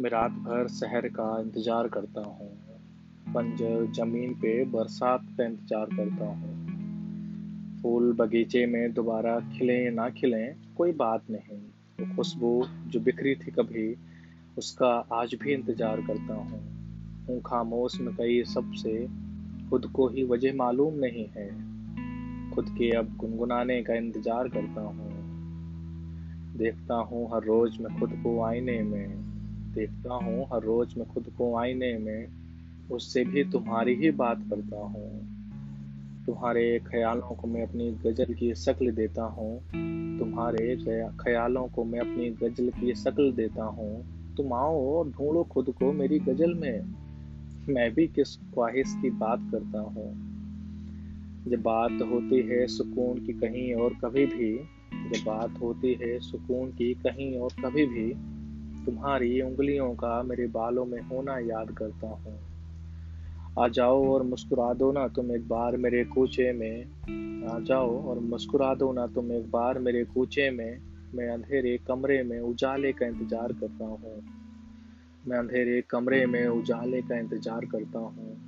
मैं रात भर शहर का इंतज़ार करता हूँ। बंजर ज़मीन पे बरसात का इंतज़ार करता हूँ। फूल बगीचे में दोबारा खिले ना खिले, कोई बात नहीं। वो खुशबू जो बिखरी थी कभी, उसका आज भी इंतज़ार करता हूँ। हूँ खामोश में कई सबसे खुद को ही वजह मालूम नहीं है। खुद के अब गुनगुनाने का इंतज़ार करता हूँ। देखता हूँ हर रोज मैं खुद को आईने में। देखता हूँ हर रोज मैं खुद को आईने में उससे भी तुम्हारी ही बात करता हूँ। तुम्हारे ख्यालों को मैं अपनी गज़ल की शक्ल देता हूँ। तुम्हारे ख्यालों को मैं अपनी गज़ल की शक्ल देता हूँ। तुम आओ और ढूंढो खुद को मेरी गज़ल में। मैं भी किस ख्वाहिश की बात करता हूँ। जब बात होती है सुकून की कहीं और कभी भी जब बात होती है सुकून की कहीं और कभी भी तुम्हारी उंगलियों का मेरे बालों में होना याद करता हूँ। आ जाओ और मुस्कुरा दो ना तुम एक बार मेरे कूचे में। आ जाओ और मुस्कुरा दो ना तुम एक बार मेरे कूचे में। मैं अंधेरे कमरे में उजाले का इंतज़ार करता हूँ। मैं अंधेरे कमरे में उजाले का इंतज़ार करता हूँ।